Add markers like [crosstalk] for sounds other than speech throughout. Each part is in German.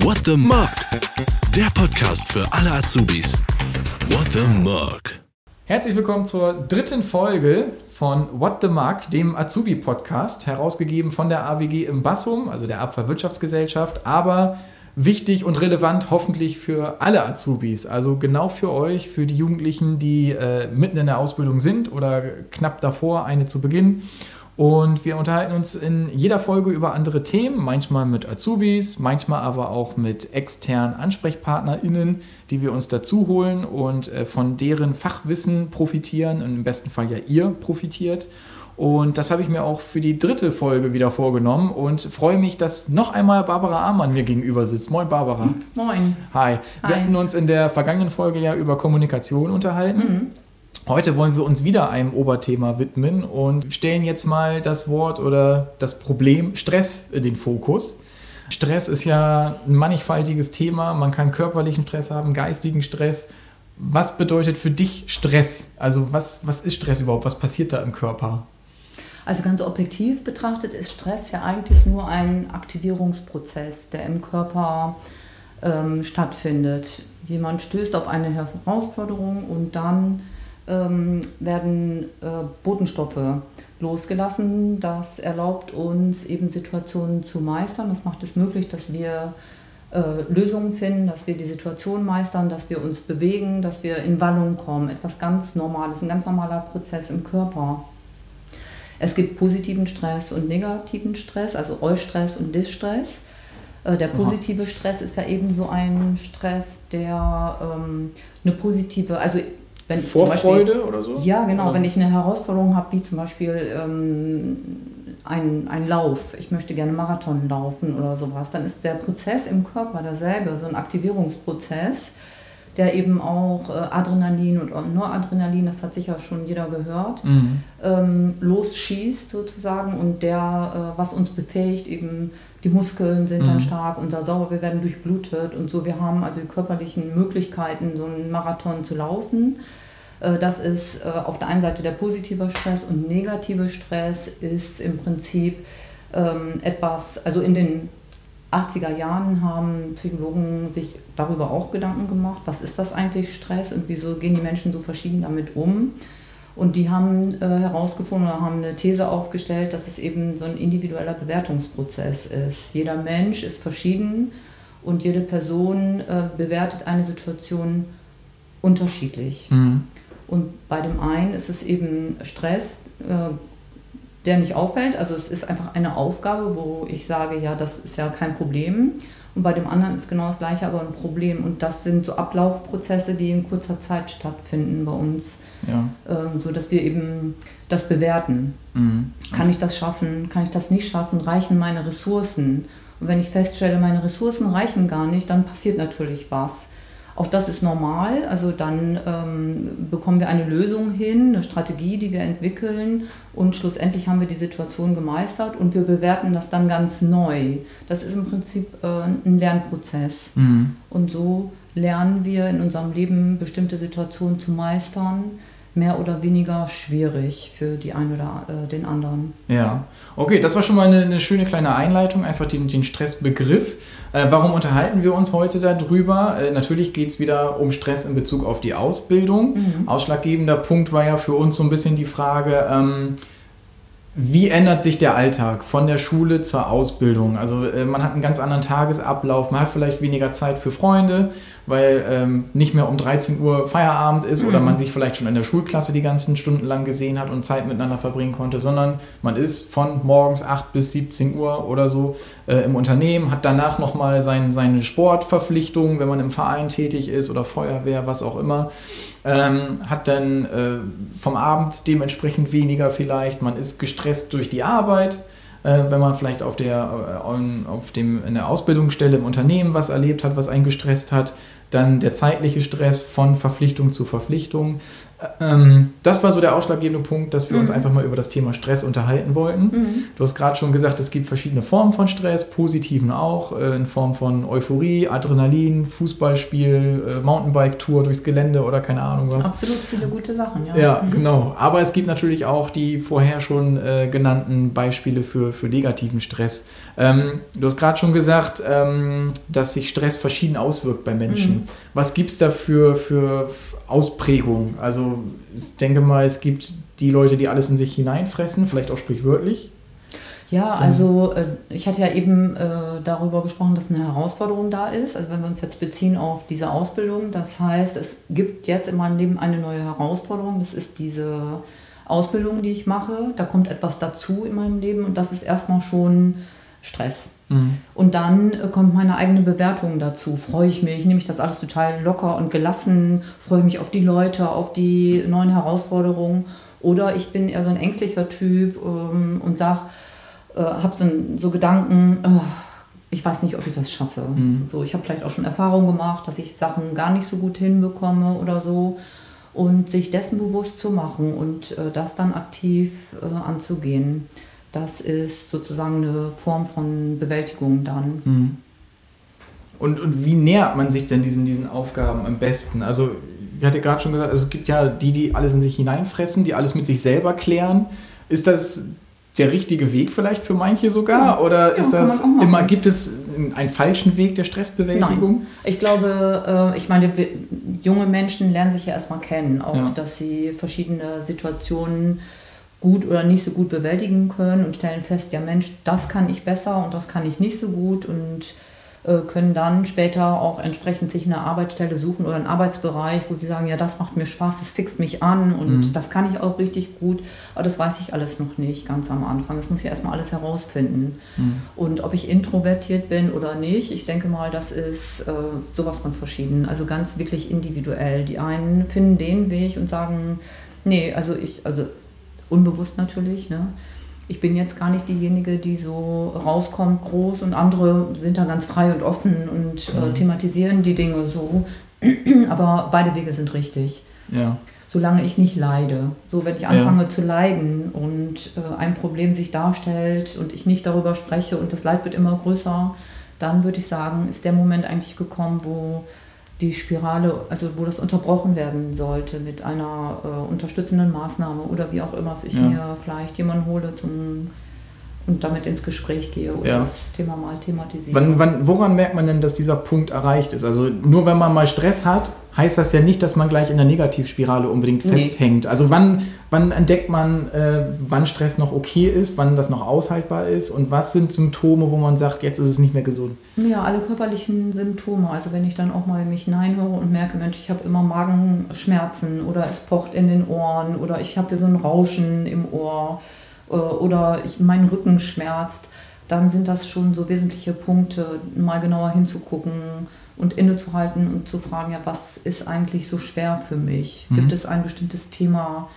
What the Mug? Der Podcast für alle Azubis. What the Mug? Herzlich willkommen zur dritten Folge von What the Mug, dem Azubi-Podcast, herausgegeben von der AWG im Bassum, also der Abfallwirtschaftsgesellschaft, aber wichtig und relevant hoffentlich für alle Azubis, also genau für euch, für die Jugendlichen, die äh, mitten in der Ausbildung sind oder knapp davor, eine zu beginnen. Und wir unterhalten uns in jeder Folge über andere Themen, manchmal mit Azubis, manchmal aber auch mit externen AnsprechpartnerInnen, die wir uns dazu holen und äh, von deren Fachwissen profitieren und im besten Fall ja ihr profitiert. Und das habe ich mir auch für die dritte Folge wieder vorgenommen und freue mich, dass noch einmal Barbara Amann mir gegenüber sitzt. Moin, Barbara. Moin. Hi. Wir Hi. hatten uns in der vergangenen Folge ja über Kommunikation unterhalten. Mhm. Heute wollen wir uns wieder einem Oberthema widmen und stellen jetzt mal das Wort oder das Problem Stress in den Fokus. Stress ist ja ein mannigfaltiges Thema. Man kann körperlichen Stress haben, geistigen Stress. Was bedeutet für dich Stress? Also was, was ist Stress überhaupt? Was passiert da im Körper? Also ganz objektiv betrachtet ist Stress ja eigentlich nur ein Aktivierungsprozess, der im Körper ähm, stattfindet. Jemand stößt auf eine Herausforderung und dann ähm, werden äh, Botenstoffe losgelassen. Das erlaubt uns eben Situationen zu meistern. Das macht es möglich, dass wir äh, Lösungen finden, dass wir die Situation meistern, dass wir uns bewegen, dass wir in Wallung kommen. Etwas ganz Normales, ein ganz normaler Prozess im Körper. Es gibt positiven Stress und negativen Stress, also Eustress und Distress. Äh, Der positive Stress ist ja eben so ein Stress, der ähm, eine positive, also wenn Vorfreude Beispiel, oder so? ja, genau. Oder? Wenn ich eine Herausforderung habe, wie zum Beispiel ähm, ein, ein Lauf, ich möchte gerne Marathon laufen oder sowas, dann ist der Prozess im Körper derselbe, so ein Aktivierungsprozess, der eben auch äh, Adrenalin und Noradrenalin, das hat sicher schon jeder gehört, Mhm. ähm, losschießt sozusagen und der, äh, was uns befähigt, eben die Muskeln sind Mhm. dann stark, unser Sauer, wir werden durchblutet und so. Wir haben also die körperlichen Möglichkeiten, so einen Marathon zu laufen. Äh, Das ist äh, auf der einen Seite der positive Stress und negative Stress ist im Prinzip ähm, etwas, also in den 80er Jahren haben Psychologen sich darüber auch Gedanken gemacht, was ist das eigentlich Stress und wieso gehen die Menschen so verschieden damit um. Und die haben äh, herausgefunden oder haben eine These aufgestellt, dass es eben so ein individueller Bewertungsprozess ist. Jeder Mensch ist verschieden und jede Person äh, bewertet eine Situation unterschiedlich. Mhm. Und bei dem einen ist es eben Stress, äh, der nicht auffällt. Also es ist einfach eine Aufgabe, wo ich sage, ja, das ist ja kein Problem. Und bei dem anderen ist genau das gleiche, aber ein Problem. Und das sind so Ablaufprozesse, die in kurzer Zeit stattfinden bei uns, Ja. ähm, so dass wir eben das bewerten. Mhm. Kann ich das schaffen? Kann ich das nicht schaffen? Reichen meine Ressourcen? Und wenn ich feststelle, meine Ressourcen reichen gar nicht, dann passiert natürlich was. Auch das ist normal. Also dann ähm, bekommen wir eine Lösung hin, eine Strategie, die wir entwickeln und schlussendlich haben wir die Situation gemeistert und wir bewerten das dann ganz neu. Das ist im Prinzip äh, ein Lernprozess. Mhm. Und so lernen wir in unserem Leben bestimmte Situationen zu meistern, mehr oder weniger schwierig für die einen oder äh, den anderen. Ja, okay, das war schon mal eine, eine schöne kleine Einleitung, einfach den, den Stressbegriff. Äh, warum unterhalten wir uns heute darüber? Äh, natürlich geht es wieder um Stress in Bezug auf die Ausbildung. Ausschlaggebender Punkt war ja für uns so ein bisschen die Frage, ähm, wie ändert sich der Alltag von der Schule zur Ausbildung? Also äh, man hat einen ganz anderen Tagesablauf, man hat vielleicht weniger Zeit für Freunde, weil ähm, nicht mehr um 13 Uhr Feierabend ist oder man sich vielleicht schon in der Schulklasse die ganzen Stunden lang gesehen hat und Zeit miteinander verbringen konnte, sondern man ist von morgens 8 bis 17 Uhr oder so äh, im Unternehmen, hat danach nochmal sein, seine Sportverpflichtungen, wenn man im Verein tätig ist oder Feuerwehr, was auch immer ähm, hat dann äh, vom Abend dementsprechend weniger vielleicht. Man ist gestresst durch die Arbeit, äh, wenn man vielleicht auf der, äh, on, auf dem, in der Ausbildungsstelle im Unternehmen was erlebt hat, was einen gestresst hat. Dann der zeitliche Stress von Verpflichtung zu Verpflichtung. Ähm, das war so der ausschlaggebende Punkt, dass wir mhm. uns einfach mal über das Thema Stress unterhalten wollten. Mhm. Du hast gerade schon gesagt, es gibt verschiedene Formen von Stress, positiven auch, äh, in Form von Euphorie, Adrenalin, Fußballspiel, äh, Mountainbike-Tour durchs Gelände oder keine Ahnung was. Absolut viele gute Sachen, ja. Ja, mhm. genau. Aber es gibt natürlich auch die vorher schon äh, genannten Beispiele für, für negativen Stress. Ähm, du hast gerade schon gesagt, ähm, dass sich Stress verschieden auswirkt bei Menschen. Was gibt es da für, für Ausprägungen? Also ich denke mal, es gibt die Leute, die alles in sich hineinfressen, vielleicht auch sprichwörtlich. Ja, also äh, ich hatte ja eben äh, darüber gesprochen, dass eine Herausforderung da ist. Also wenn wir uns jetzt beziehen auf diese Ausbildung, das heißt, es gibt jetzt in meinem Leben eine neue Herausforderung. Das ist diese Ausbildung, die ich mache. Da kommt etwas dazu in meinem Leben und das ist erstmal schon Stress. Mhm. Und dann äh, kommt meine eigene Bewertung dazu. Freue ich mich, nehme ich das alles total locker und gelassen, freue mich auf die Leute, auf die neuen Herausforderungen. Oder ich bin eher so ein ängstlicher Typ ähm, und sage, äh, habe so, so, Gedanken, äh, ich weiß nicht, ob ich das schaffe. Mhm. So, ich habe vielleicht auch schon Erfahrungen gemacht, dass ich Sachen gar nicht so gut hinbekomme oder so. Und sich dessen bewusst zu machen und äh, das dann aktiv äh, anzugehen. Das ist sozusagen eine Form von Bewältigung dann. Mhm. Und, und wie nähert man sich denn diesen, diesen Aufgaben am besten? Also, ich hatte gerade schon gesagt, es gibt ja die, die alles in sich hineinfressen, die alles mit sich selber klären. Ist das der richtige Weg vielleicht für manche sogar? Ja. Oder ist ja, das immer, gibt es einen falschen Weg der Stressbewältigung? Nein. Ich glaube, äh, ich meine, junge Menschen lernen sich ja erstmal kennen, auch ja. dass sie verschiedene Situationen gut oder nicht so gut bewältigen können und stellen fest, ja Mensch, das kann ich besser und das kann ich nicht so gut und äh, können dann später auch entsprechend sich eine Arbeitsstelle suchen oder einen Arbeitsbereich, wo sie sagen, ja, das macht mir Spaß, das fixt mich an und mhm. das kann ich auch richtig gut, aber das weiß ich alles noch nicht ganz am Anfang. Das muss ich erstmal alles herausfinden. Mhm. Und ob ich introvertiert bin oder nicht, ich denke mal, das ist äh, sowas von verschieden, also ganz wirklich individuell. Die einen finden den Weg und sagen, nee, also ich, also unbewusst natürlich. Ne? Ich bin jetzt gar nicht diejenige, die so rauskommt groß und andere sind da ganz frei und offen und äh, mhm. äh, thematisieren die Dinge so. [clears throat] Aber beide Wege sind richtig. Ja. Solange ich nicht leide. So, wenn ich anfange ja. zu leiden und äh, ein Problem sich darstellt und ich nicht darüber spreche und das Leid wird immer größer, dann würde ich sagen, ist der Moment eigentlich gekommen, wo die Spirale, also wo das unterbrochen werden sollte mit einer äh, unterstützenden Maßnahme oder wie auch immer, dass ich ja. mir vielleicht jemanden hole zum und damit ins Gespräch gehe oder ja. das Thema mal thematisiere. Wann, wann, woran merkt man denn, dass dieser Punkt erreicht ist? Also nur wenn man mal Stress hat, heißt das ja nicht, dass man gleich in der Negativspirale unbedingt nee. festhängt. Also wann, wann entdeckt man, äh, wann Stress noch okay ist, wann das noch aushaltbar ist und was sind Symptome, wo man sagt, jetzt ist es nicht mehr gesund? Ja, alle körperlichen Symptome. Also wenn ich dann auch mal mich hineinhöre und merke, Mensch, ich habe immer Magenschmerzen oder es pocht in den Ohren oder ich habe hier so ein Rauschen im Ohr oder ich, mein Rücken schmerzt, dann sind das schon so wesentliche Punkte, mal genauer hinzugucken und innezuhalten und zu fragen, ja, was ist eigentlich so schwer für mich? Mhm. Gibt es ein bestimmtes Thema,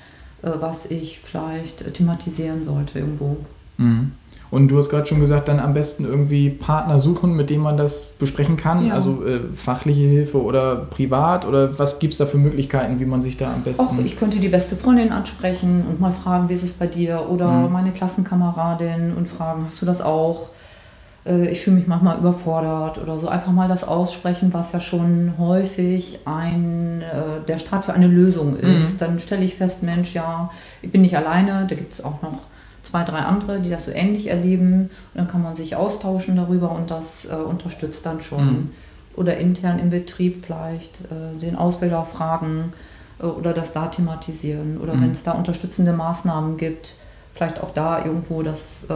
äh, was ich vielleicht thematisieren sollte irgendwo? Mhm. Und du hast gerade schon gesagt, dann am besten irgendwie Partner suchen, mit dem man das besprechen kann. Ja. Also äh, fachliche Hilfe oder privat oder was gibt es da für Möglichkeiten, wie man sich da am besten. Auch ich könnte die beste Freundin ansprechen und mal fragen, wie ist es bei dir? Oder mhm. meine Klassenkameradin und fragen, hast du das auch? Äh, ich fühle mich manchmal überfordert oder so. Einfach mal das aussprechen, was ja schon häufig ein, äh, der Start für eine Lösung ist. Mhm. Dann stelle ich fest, Mensch, ja, ich bin nicht alleine, da gibt es auch noch zwei, drei andere, die das so ähnlich erleben. Und dann kann man sich austauschen darüber und das äh, unterstützt dann schon. Mhm. Oder intern im Betrieb vielleicht äh, den Ausbilder fragen äh, oder das da thematisieren. Oder mhm. wenn es da unterstützende Maßnahmen gibt, vielleicht auch da irgendwo das äh,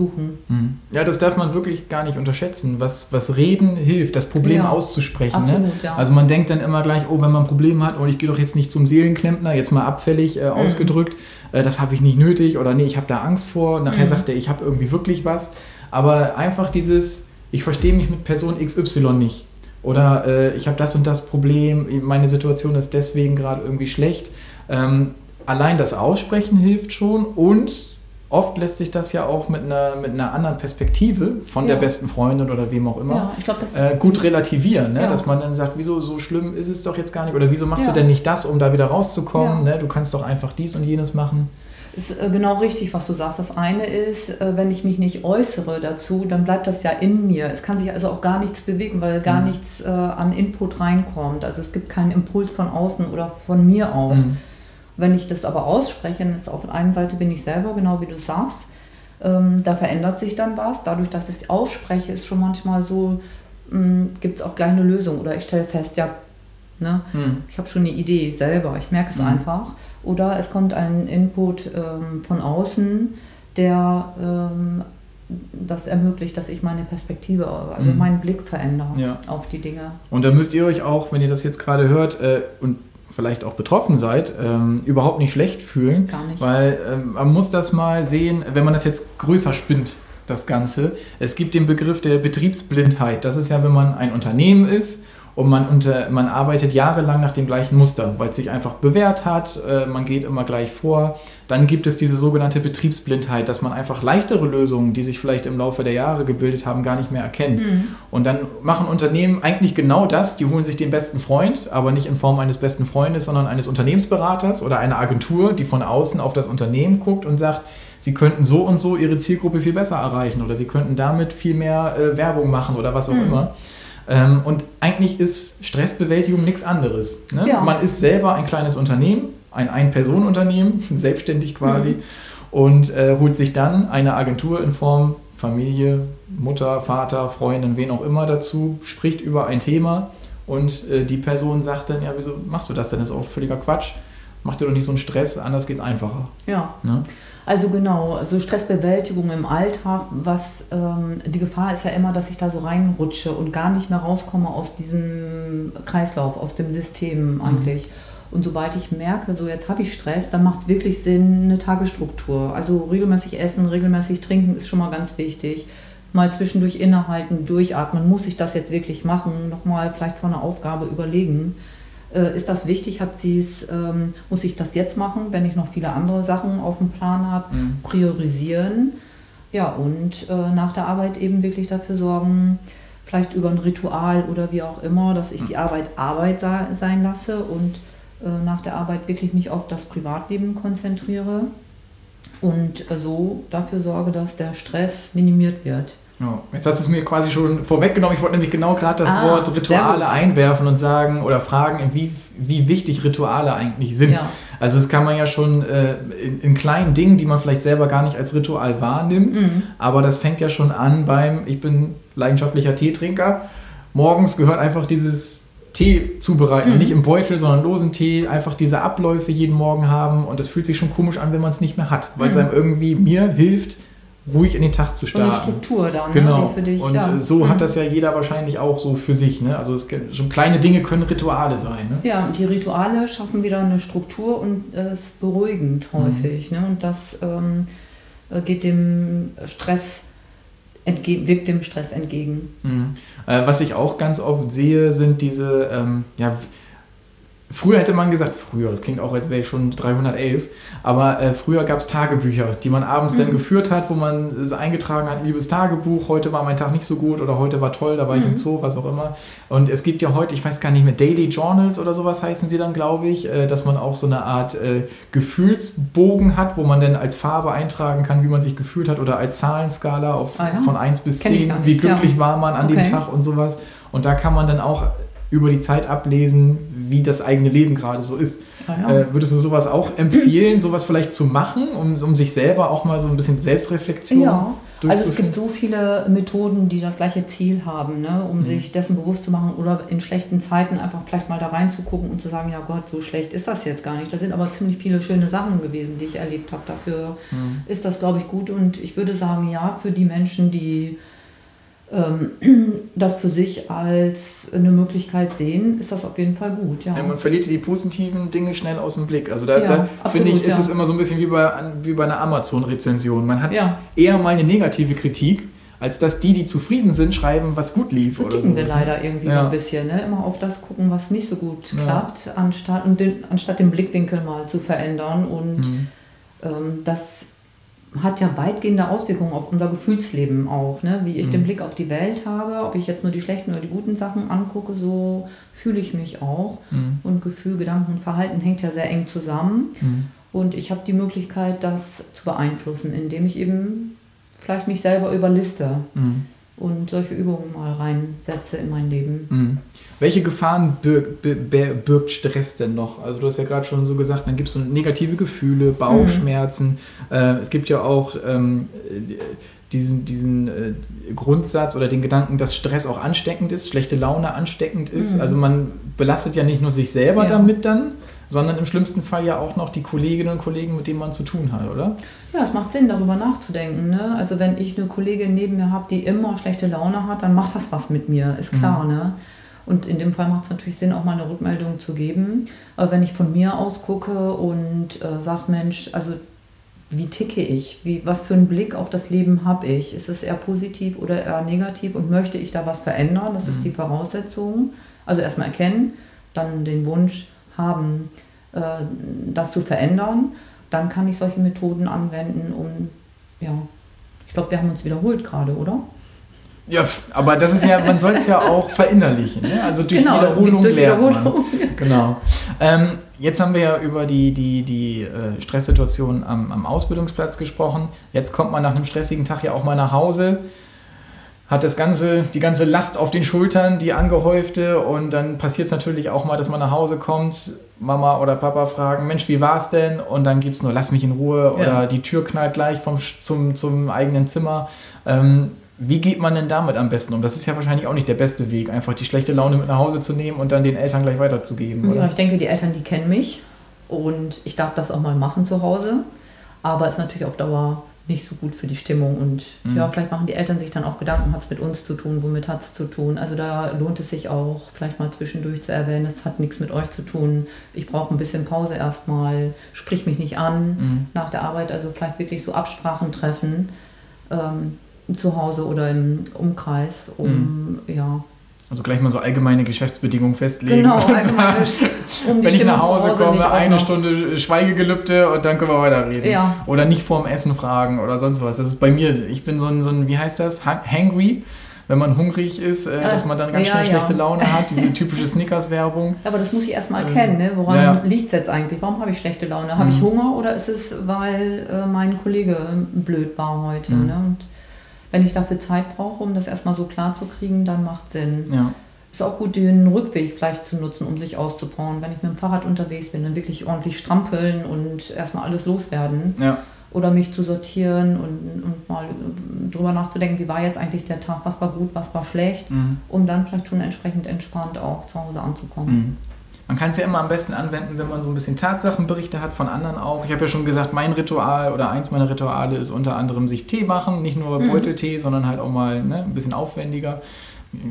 suchen. Mhm. Ja, das darf man wirklich gar nicht unterschätzen, was, was Reden hilft, das Problem ja, auszusprechen. Ne? Absolut, ne? ja. Also man denkt dann immer gleich, oh, wenn man ein Problem hat, und oh, ich gehe doch jetzt nicht zum Seelenklempner, jetzt mal abfällig äh, mhm. ausgedrückt, äh, das habe ich nicht nötig oder nee, ich habe da Angst vor. Nachher mhm. sagt er, ich habe irgendwie wirklich was. Aber einfach dieses, ich verstehe mich mit Person XY nicht. Oder äh, ich habe das und das Problem, meine Situation ist deswegen gerade irgendwie schlecht. Ähm, allein das Aussprechen hilft schon und oft lässt sich das ja auch mit einer, mit einer anderen Perspektive von Ja. der besten Freundin oder wem auch immer Ja, ist äh, gut relativieren, ne? Ja. dass man dann sagt, wieso so schlimm ist es doch jetzt gar nicht oder wieso machst du denn nicht das, um da wieder rauszukommen? Ne? Du kannst doch einfach dies und jenes machen. ist äh, genau richtig, was du sagst. Das eine ist, äh, wenn ich mich nicht äußere dazu, dann bleibt das ja in mir. Es kann sich also auch gar nichts bewegen, weil gar Mhm. nichts äh, an Input reinkommt. Also es gibt keinen Impuls von außen oder von mir aus. Mhm. Wenn ich das aber ausspreche, dann ist auf der einen Seite bin ich selber, genau wie du sagst, ähm, da verändert sich dann was. Dadurch, dass ich es ausspreche, ist schon manchmal so, gibt es auch gleich eine Lösung. Oder ich stelle fest, ja, ne, Mhm. ich habe schon eine Idee selber, ich merke es Mhm. einfach. Oder es kommt ein Input ähm, von außen, der ähm, das ermöglicht, dass ich meine Perspektive, also Mhm. meinen Blick verändere Ja. auf die Dinge. Und da müsst ihr euch auch, wenn ihr das jetzt gerade hört äh, und vielleicht auch betroffen seid, ähm, überhaupt nicht schlecht fühlen. Gar nicht. Weil ähm, man muss das mal sehen, wenn man das jetzt größer spinnt, das Ganze. Es gibt den Begriff der Betriebsblindheit. Das ist ja, wenn man ein Unternehmen ist und man, unter, man arbeitet jahrelang nach dem gleichen Muster, weil es sich einfach bewährt hat, äh, man geht immer gleich vor. Dann gibt es diese sogenannte Betriebsblindheit, dass man einfach leichtere Lösungen, die sich vielleicht im Laufe der Jahre gebildet haben, gar nicht mehr erkennt. Und dann machen Unternehmen eigentlich genau das, die holen sich den besten Freund, aber nicht in Form eines besten Freundes, sondern eines Unternehmensberaters oder einer Agentur, die von außen auf das Unternehmen guckt und sagt, sie könnten so und so ihre Zielgruppe viel besser erreichen oder sie könnten damit viel mehr äh, Werbung machen oder was auch immer. Ähm, und eigentlich ist Stressbewältigung nichts anderes. Ne? Ja. Man ist selber ein kleines Unternehmen, ein Ein-Personen-Unternehmen, [laughs] selbstständig quasi, und äh, holt sich dann eine Agentur in Form Familie, Mutter, Vater, Freundin, wen auch immer dazu, spricht über ein Thema und äh, die Person sagt dann, ja, wieso machst du das denn? Das ist auch völliger Quatsch. Mach dir doch nicht so einen Stress, anders geht's einfacher. Ja. Ne? Also genau, also Stressbewältigung im Alltag, was ähm, die Gefahr ist ja immer, dass ich da so reinrutsche und gar nicht mehr rauskomme aus diesem Kreislauf, aus dem System eigentlich. Und sobald ich merke, so jetzt habe ich Stress, dann macht es wirklich Sinn, eine Tagesstruktur. Also regelmäßig essen, regelmäßig trinken ist schon mal ganz wichtig. Mal zwischendurch innehalten, durchatmen. Muss ich das jetzt wirklich machen? Nochmal vielleicht vor einer Aufgabe überlegen. Äh, ist das wichtig? Hat sie's, ähm, muss ich das jetzt machen, wenn ich noch viele andere Sachen auf dem Plan habe? Mhm. Priorisieren. Ja, und äh, nach der Arbeit eben wirklich dafür sorgen, vielleicht über ein Ritual oder wie auch immer, dass ich die Arbeit Arbeit sa- sein lasse und äh, nach der Arbeit wirklich mich auf das Privatleben konzentriere und äh, so dafür sorge, dass der Stress minimiert wird. Ja, jetzt hast du es mir quasi schon vorweggenommen. Ich wollte nämlich genau gerade das Ah, Wort Rituale einwerfen und sagen oder fragen, wie, wie wichtig Rituale eigentlich sind. Ja. Also das kann man ja schon äh, in, in kleinen Dingen, die man vielleicht selber gar nicht als Ritual wahrnimmt, Mhm. aber das fängt ja schon an beim, ich bin leidenschaftlicher Teetrinker, morgens gehört einfach dieses Tee zubereiten, Mhm. nicht im Beutel, sondern losen Tee, einfach diese Abläufe jeden Morgen haben und das fühlt sich schon komisch an, wenn man es nicht mehr hat, weil es Mhm. einem irgendwie mir hilft, ruhig in den Tag zu So eine starten. Struktur dann, Genau. ne, die für dich. und ja. äh, so Mhm. hat das ja jeder wahrscheinlich auch so für sich. Ne? Also es, schon kleine Dinge können Rituale sein. Ne? Ja, und die Rituale schaffen wieder eine Struktur und es ist beruhigend häufig. Ne? Und das ähm, äh, geht dem Stress wirkt dem Stress entgegen. Mhm. Äh, was ich auch ganz oft sehe, sind diese, ähm, ja, früher hätte man gesagt, früher, das klingt auch, als wäre ich schon 311, aber äh, früher gab es Tagebücher, die man abends dann geführt hat, wo man es eingetragen hat, liebes Tagebuch, heute war mein Tag nicht so gut oder heute war toll, da war ich im Zoo, was auch immer. Und es gibt ja heute, ich weiß gar nicht mehr, Daily Journals oder sowas heißen sie dann, glaube ich, äh, dass man auch so eine Art äh, Gefühlsbogen hat, wo man dann als Farbe eintragen kann, wie man sich gefühlt hat oder als Zahlenskala auf, Ah ja? von 1 bis Kenn ich 10, gar wie nicht, ja. glücklich war man an dem Okay. Tag und sowas. Und da kann man dann auch über die Zeit ablesen, wie das eigene Leben gerade so ist. Ah ja. Äh, würdest du sowas auch empfehlen, sowas vielleicht zu machen, um, um sich selber auch mal so ein bisschen Selbstreflexion Ja, also es gibt so viele Methoden, die das gleiche Ziel haben, ne? Mhm. um sich dessen bewusst zu machen oder in schlechten Zeiten einfach vielleicht mal da reinzugucken und zu sagen, ja Gott, so schlecht ist das jetzt gar nicht. Da sind aber ziemlich viele schöne Sachen gewesen, die ich erlebt habe. Dafür Mhm. ist das, glaube ich, gut und ich würde sagen, ja, für die Menschen, die [clears throat] das für sich als eine Möglichkeit sehen, ist das auf jeden Fall gut. Ja. Ja, man verliert die positiven Dinge schnell aus dem Blick. Also da, Ja, da finde ich, ist ja. es immer so ein bisschen wie bei, wie bei einer Amazon-Rezension. Man hat Ja. eher mal eine negative Kritik, als dass die, die zufrieden sind, schreiben, was gut lief. So oder ticken wir leider irgendwie so ein bisschen. Ne? Immer auf das gucken, was nicht so gut klappt, anstatt, den, anstatt den Blickwinkel mal zu verändern. Und Mhm. ähm, das hat ja weitgehende Auswirkungen auf unser Gefühlsleben auch, ne? wie ich Mhm. den Blick auf die Welt habe, ob ich jetzt nur die schlechten oder die guten Sachen angucke, so fühle ich mich auch. Mhm. Und Gefühl, Gedanken und Verhalten hängt ja sehr eng zusammen. Mhm. Und ich habe die Möglichkeit, das zu beeinflussen, indem ich eben vielleicht mich selber überliste Mhm. Und solche Übungen mal reinsetze in mein Leben. Mhm. Welche Gefahren birgt, bir- bir- birgt Stress denn noch? Also du hast ja gerade schon so gesagt, dann gibt es so negative Gefühle, Bauchschmerzen. Äh, es gibt ja auch ähm, äh, diesen, diesen äh, Grundsatz oder den Gedanken, dass Stress auch ansteckend ist, schlechte Laune ansteckend ist. Mhm. Also man belastet ja nicht nur sich selber Ja. damit dann, sondern im schlimmsten Fall ja auch noch die Kolleginnen und Kollegen, mit denen man zu tun hat, oder? Ja, es macht Sinn, darüber nachzudenken. Ne? Also wenn ich eine Kollegin neben mir habe, die immer schlechte Laune hat, dann macht das was mit mir, ist klar. Ne? Und in dem Fall macht es natürlich Sinn, auch mal eine Rückmeldung zu geben. Aber wenn ich von mir aus gucke und äh, sage, Mensch, also wie ticke ich? Wie, was für einen Blick auf das Leben habe ich? Ist es eher positiv oder eher negativ und möchte ich da was verändern? Das ist die Voraussetzung. Also erstmal erkennen, dann den Wunsch haben, äh, das zu verändern. Dann kann ich solche Methoden anwenden, um, ja, ich glaube, wir haben uns wiederholt gerade, oder? Ja, aber das ist ja, man soll es ja auch [laughs] verinnerlichen. Ne? Also durch Genau, Wiederholung durch lernt man. Wiederholung. Genau. Ähm, jetzt haben wir ja über die, die, die äh, Stresssituation am, am Ausbildungsplatz gesprochen. Jetzt kommt man nach einem stressigen Tag ja auch mal nach Hause, hat das ganze, die ganze Last auf den Schultern, die angehäufte und dann passiert es natürlich auch mal, dass man nach Hause kommt, Mama oder Papa fragen, Mensch, wie war's denn? Und dann gibt es nur, lass mich in Ruhe oder Ja. die Tür knallt gleich vom, zum, zum eigenen Zimmer. Ähm, wie geht man denn damit am besten um? Das ist ja wahrscheinlich auch nicht der beste Weg, einfach die schlechte Laune mit nach Hause zu nehmen und dann den Eltern gleich weiterzugeben, Ja, oder? ich denke, die Eltern, die kennen mich und ich darf das auch mal machen zu Hause. Aber ist natürlich auf Dauer nicht so gut für die Stimmung und Mhm. ja, vielleicht machen die Eltern sich dann auch Gedanken, hat es mit uns zu tun, womit hat es zu tun. Also da lohnt es sich auch vielleicht mal zwischendurch zu erwähnen, es hat nichts mit euch zu tun. Ich brauche ein bisschen Pause erstmal, sprich mich nicht an Mhm. nach der Arbeit, also vielleicht wirklich so Absprachen treffen ähm, zu Hause oder im Umkreis, um ja Also gleich mal so allgemeine Geschäftsbedingungen festlegen. genau und allgemein, sagen, um wenn ich nach Hause nicht komme, eine noch- Stunde Schweigegelübde und dann können wir weiterreden. Ja. Oder nicht vorm Essen fragen oder sonst was. Das ist bei mir, ich bin so ein, so ein wie heißt das? Ha- Hangry. Wenn man hungrig ist, äh, dass man dann ganz Ja, schnell ja. schlechte Laune hat, diese [laughs] typische Snickers-Werbung. Aber das muss ich erstmal erkennen, ne? woran Ähm, ja, ja. liegt es jetzt eigentlich? Warum habe ich schlechte Laune? Habe ich Mhm. Hunger oder ist es, weil äh, mein Kollege blöd war heute? Mhm. Ne? Und wenn ich dafür Zeit brauche, um das erstmal so klar zu kriegen, dann macht Sinn. Ja. Ist auch gut, den Rückweg vielleicht zu nutzen, um sich auszupowern. Wenn ich mit dem Fahrrad unterwegs bin, dann wirklich ordentlich strampeln und erstmal alles loswerden. ja. Oder mich zu sortieren und, und mal äh, drüber nachzudenken, wie war jetzt eigentlich der Tag, was war gut, was war schlecht, Mhm. um dann vielleicht schon entsprechend entspannt auch zu Hause anzukommen. Mhm. Man kann es ja immer am besten anwenden, wenn man so ein bisschen Tatsachenberichte hat von anderen auch. Ich habe ja schon gesagt, mein Ritual oder eins meiner Rituale ist unter anderem sich Tee machen. Nicht nur Beuteltee, sondern halt auch mal ne, ein bisschen aufwendiger.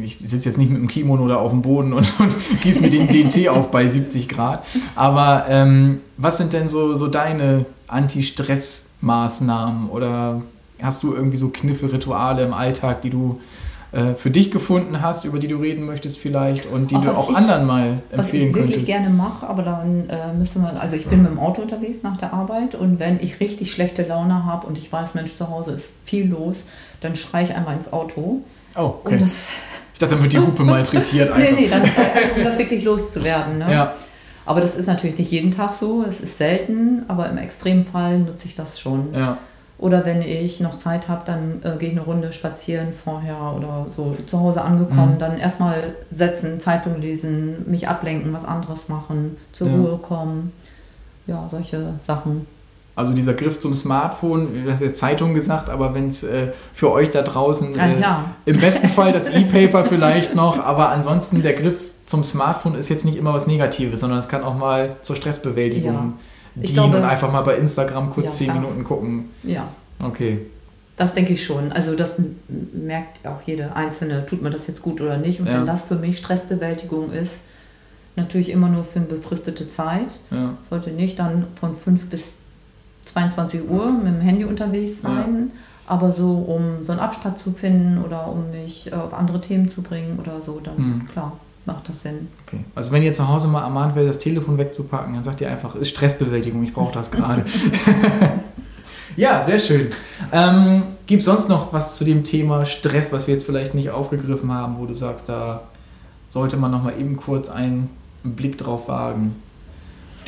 Ich sitze jetzt nicht mit dem Kimono da auf dem Boden und, und gieße mir den, den Tee auf bei 70 Grad. Aber ähm, was sind denn so, so deine Anti-Stress-Maßnahmen? Oder hast du irgendwie so Kniffe, Rituale im Alltag, die du äh, für dich gefunden hast, über die du reden möchtest vielleicht und die Auch du was auch ich- anderen mal Was empfehlen ich wirklich könntest? gerne mache, aber dann äh, müsste man, also ich bin mit dem Auto unterwegs nach der Arbeit und wenn ich richtig schlechte Laune habe und ich weiß, Mensch, zu Hause ist viel los, dann schreie ich einmal ins Auto. Oh, Um okay. das, ich dachte, dann wird die Hupe [laughs] malträtiert nee, einfach. nee, dann, äh, also, um das wirklich loszuwerden. Ne? Ja, Aber das ist natürlich nicht jeden Tag so, es ist selten, aber im Extremfall nutze ich das schon. ja. Oder wenn ich noch Zeit habe, dann äh, gehe ich eine Runde spazieren vorher oder so zu Hause angekommen, Mhm. dann erstmal setzen, Zeitung lesen, mich ablenken, was anderes machen, zur Ja. Ruhe kommen. Ja, solche Sachen. Also dieser Griff zum Smartphone, du hast jetzt Zeitung gesagt, aber wenn es äh, für euch da draußen Ah, äh, ja. im besten Fall das [laughs] E-Paper vielleicht noch, aber ansonsten der Griff zum Smartphone ist jetzt nicht immer was Negatives, sondern es kann auch mal zur Stressbewältigung Ja. Ich glaube- und einfach mal bei Instagram kurz Ja, zehn klar. Minuten gucken. Ja, Okay. das denke ich schon. Also das merkt auch jede Einzelne, tut mir das jetzt gut oder nicht. Und Ja. wenn das für mich Stressbewältigung ist, natürlich immer nur für eine befristete Zeit. Ja. sollte nicht dann von 5 bis 22 Uhr mit dem Handy unterwegs sein. Aber so, um so einen Abstand zu finden oder um mich äh, auf andere Themen zu bringen oder so, dann Mhm. klar, macht das Sinn. Okay. Also wenn ihr zu Hause mal ermahnt werdet, das Telefon wegzupacken, dann sagt ihr einfach, ist Stressbewältigung, ich brauche das gerade. [laughs] Ja, sehr schön. Ähm, Gibt es sonst noch was zu dem Thema Stress, was wir jetzt vielleicht nicht aufgegriffen haben, wo du sagst, da sollte man noch mal eben kurz einen Blick drauf wagen?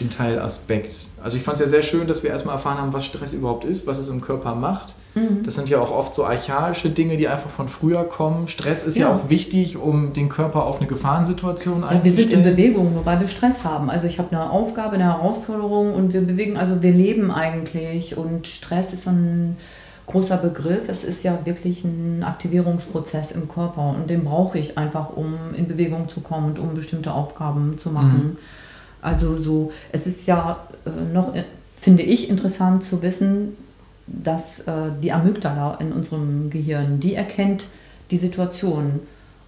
Den Teilaspekt. Also ich fand es ja sehr schön, dass wir erstmal erfahren haben, was Stress überhaupt ist, was es im Körper macht. Mhm. Das sind ja auch oft so archaische Dinge, die einfach von früher kommen. Stress ist ja, ja auch wichtig, um den Körper auf eine Gefahrensituation ja, einzustellen. Wir sind in Bewegung, nur weil wir Stress haben. Also ich habe eine Aufgabe, eine Herausforderung und wir bewegen, also wir leben eigentlich und Stress ist so ein großer Begriff. Es ist ja wirklich ein Aktivierungsprozess im Körper und den brauche ich einfach, um in Bewegung zu kommen und um bestimmte Aufgaben zu machen. Mhm. Also so, es ist ja äh, noch, äh, finde ich, interessant zu wissen, dass äh, die Amygdala in unserem Gehirn, die erkennt die Situation.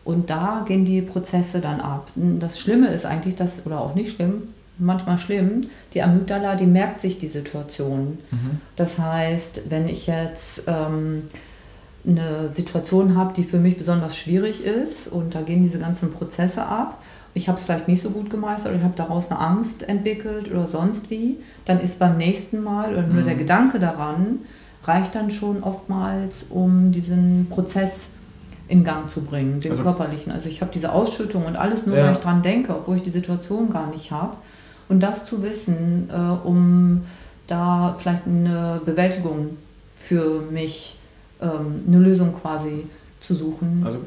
Und da gehen die Prozesse dann ab. Das Schlimme ist eigentlich, dass, oder auch nicht schlimm, manchmal schlimm, die Amygdala, die merkt sich die Situation. Mhm. Das heißt, wenn ich jetzt ähm, eine Situation habe, die für mich besonders schwierig ist und da gehen diese ganzen Prozesse ab ich habe es vielleicht nicht so gut gemeistert oder ich habe daraus eine Angst entwickelt oder sonst wie, dann ist beim nächsten Mal oder nur mhm. der Gedanke daran, reicht dann schon oftmals, um diesen Prozess in Gang zu bringen, den also, körperlichen. Also ich habe diese Ausschüttung und alles nur, ja. weil ich dran denke, obwohl ich die Situation gar nicht habe. Und das zu wissen, äh, um da vielleicht eine Bewältigung für mich, ähm, eine Lösung quasi zu suchen. Also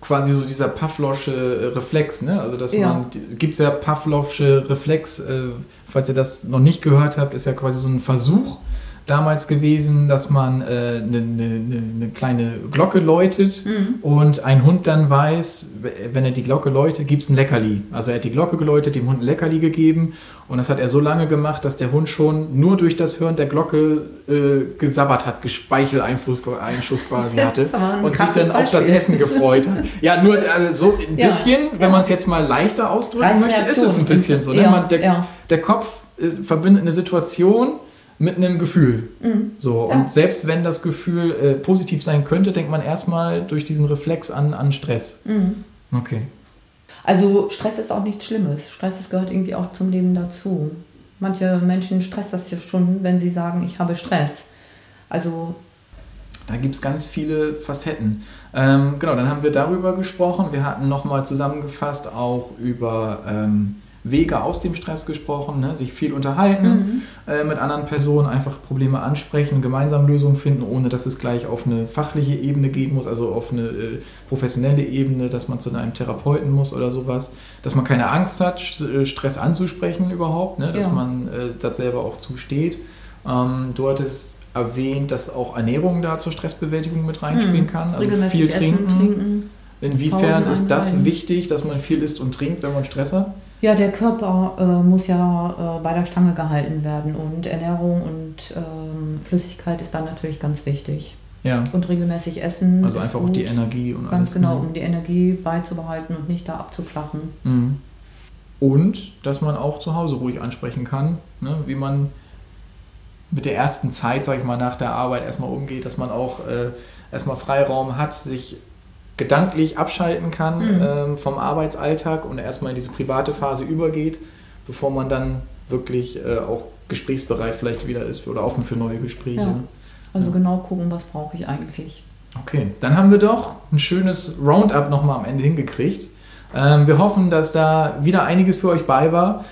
quasi so dieser Pavlovsche äh, Reflex, ne? Also dass ja. man, gibt es ja Pavlovsche Reflex, äh, falls ihr das noch nicht gehört habt, ist ja quasi so ein Versuch, damals gewesen, dass man eine äh, ne, ne, ne kleine Glocke läutet mhm. und ein Hund dann weiß, wenn er die Glocke läutet, gibt es ein Leckerli. Also er hat die Glocke geläutet, dem Hund ein Leckerli gegeben und das hat er so lange gemacht, dass der Hund schon nur durch das Hören der Glocke äh, gesabbert hat, Gespeicheleinschuss quasi [laughs] hatte und sich dann auf das Essen gefreut hat. Ja, nur also so ein bisschen, ja. wenn man es jetzt mal leichter ausdrücken möchte, ist es ein bisschen so. Ne? Ja, man, der, ja. der Kopf äh, verbindet eine Situation mit einem Gefühl. Mhm. So, ja. und selbst wenn das Gefühl äh, positiv sein könnte, denkt man erstmal durch diesen Reflex an, an Stress. Mhm. Okay. Also Stress ist auch nichts Schlimmes. Stress das gehört irgendwie auch zum Leben dazu. Manche Menschen stresst das ja schon, wenn sie sagen, ich habe Stress. Also da gibt es ganz viele Facetten. Ähm, genau, dann haben wir darüber gesprochen. Wir hatten nochmal zusammengefasst auch über ähm, Wege aus dem Stress gesprochen, ne? sich viel unterhalten mhm. äh, mit anderen Personen, einfach Probleme ansprechen, gemeinsam Lösungen finden, ohne dass es gleich auf eine fachliche Ebene gehen muss, also auf eine äh, professionelle Ebene, dass man zu einem Therapeuten muss oder sowas, dass man keine Angst hat, äh, Stress anzusprechen überhaupt, ne? dass ja. man äh, das selber auch zusteht. Ähm, du hattest erwähnt, dass auch Ernährung da zur Stressbewältigung mit reinspielen mhm. kann, also viel trinken. trinken. Inwiefern ist das wichtig, dass man viel isst und trinkt, wenn man Stress hat? Ja, der Körper äh, muss ja äh, bei der Stange gehalten werden und Ernährung und ähm, Flüssigkeit ist dann natürlich ganz wichtig. Ja. Und regelmäßig essen. Also einfach gut. auch die Energie und Ganz alles, genau, um die Energie beizubehalten und nicht da abzuflachen. Mhm. Und dass man auch zu Hause ruhig ansprechen kann, ne? wie man mit der ersten Zeit, sag ich mal, nach der Arbeit erstmal umgeht, dass man auch äh, erstmal Freiraum hat, sich gedanklich abschalten kann mhm. ähm, vom Arbeitsalltag und erstmal in diese private Phase übergeht, bevor man dann wirklich äh, auch gesprächsbereit vielleicht wieder ist oder offen für neue Gespräche. Ja. Also ja. genau gucken, was brauche ich eigentlich. Okay, dann haben wir doch ein schönes Roundup nochmal am Ende hingekriegt. Ähm, wir hoffen, dass da wieder einiges für euch bei war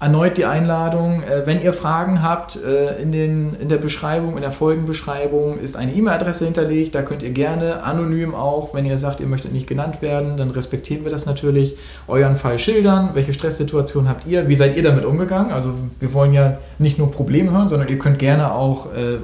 erneut die Einladung, äh, wenn ihr Fragen habt, äh, in, den, in der Beschreibung, in der Folgenbeschreibung ist eine E-Mail-Adresse hinterlegt. Da könnt ihr gerne anonym auch, wenn ihr sagt, ihr möchtet nicht genannt werden, dann respektieren wir das natürlich, euren Fall schildern. Welche Stresssituation habt ihr? Wie seid ihr damit umgegangen? Also wir wollen ja nicht nur Probleme hören, sondern ihr könnt gerne auch äh,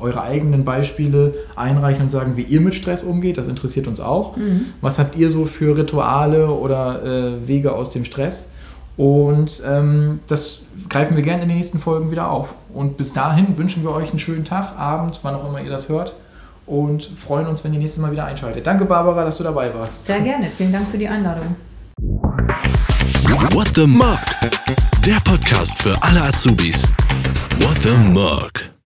eure eigenen Beispiele einreichen und sagen, wie ihr mit Stress umgeht. Das interessiert uns auch. Mhm. Was habt ihr so für Rituale oder äh, Wege aus dem Stress? Und ähm, das greifen wir gerne in den nächsten Folgen wieder auf. Und bis dahin wünschen wir euch einen schönen Tag, Abend, wann auch immer ihr das hört. Und freuen uns, wenn ihr nächstes Mal wieder einschaltet. Danke, Barbara, dass du dabei warst. Sehr gerne. Vielen Dank für die Einladung. What the Mug? Der Podcast für alle Azubis. What the Mug?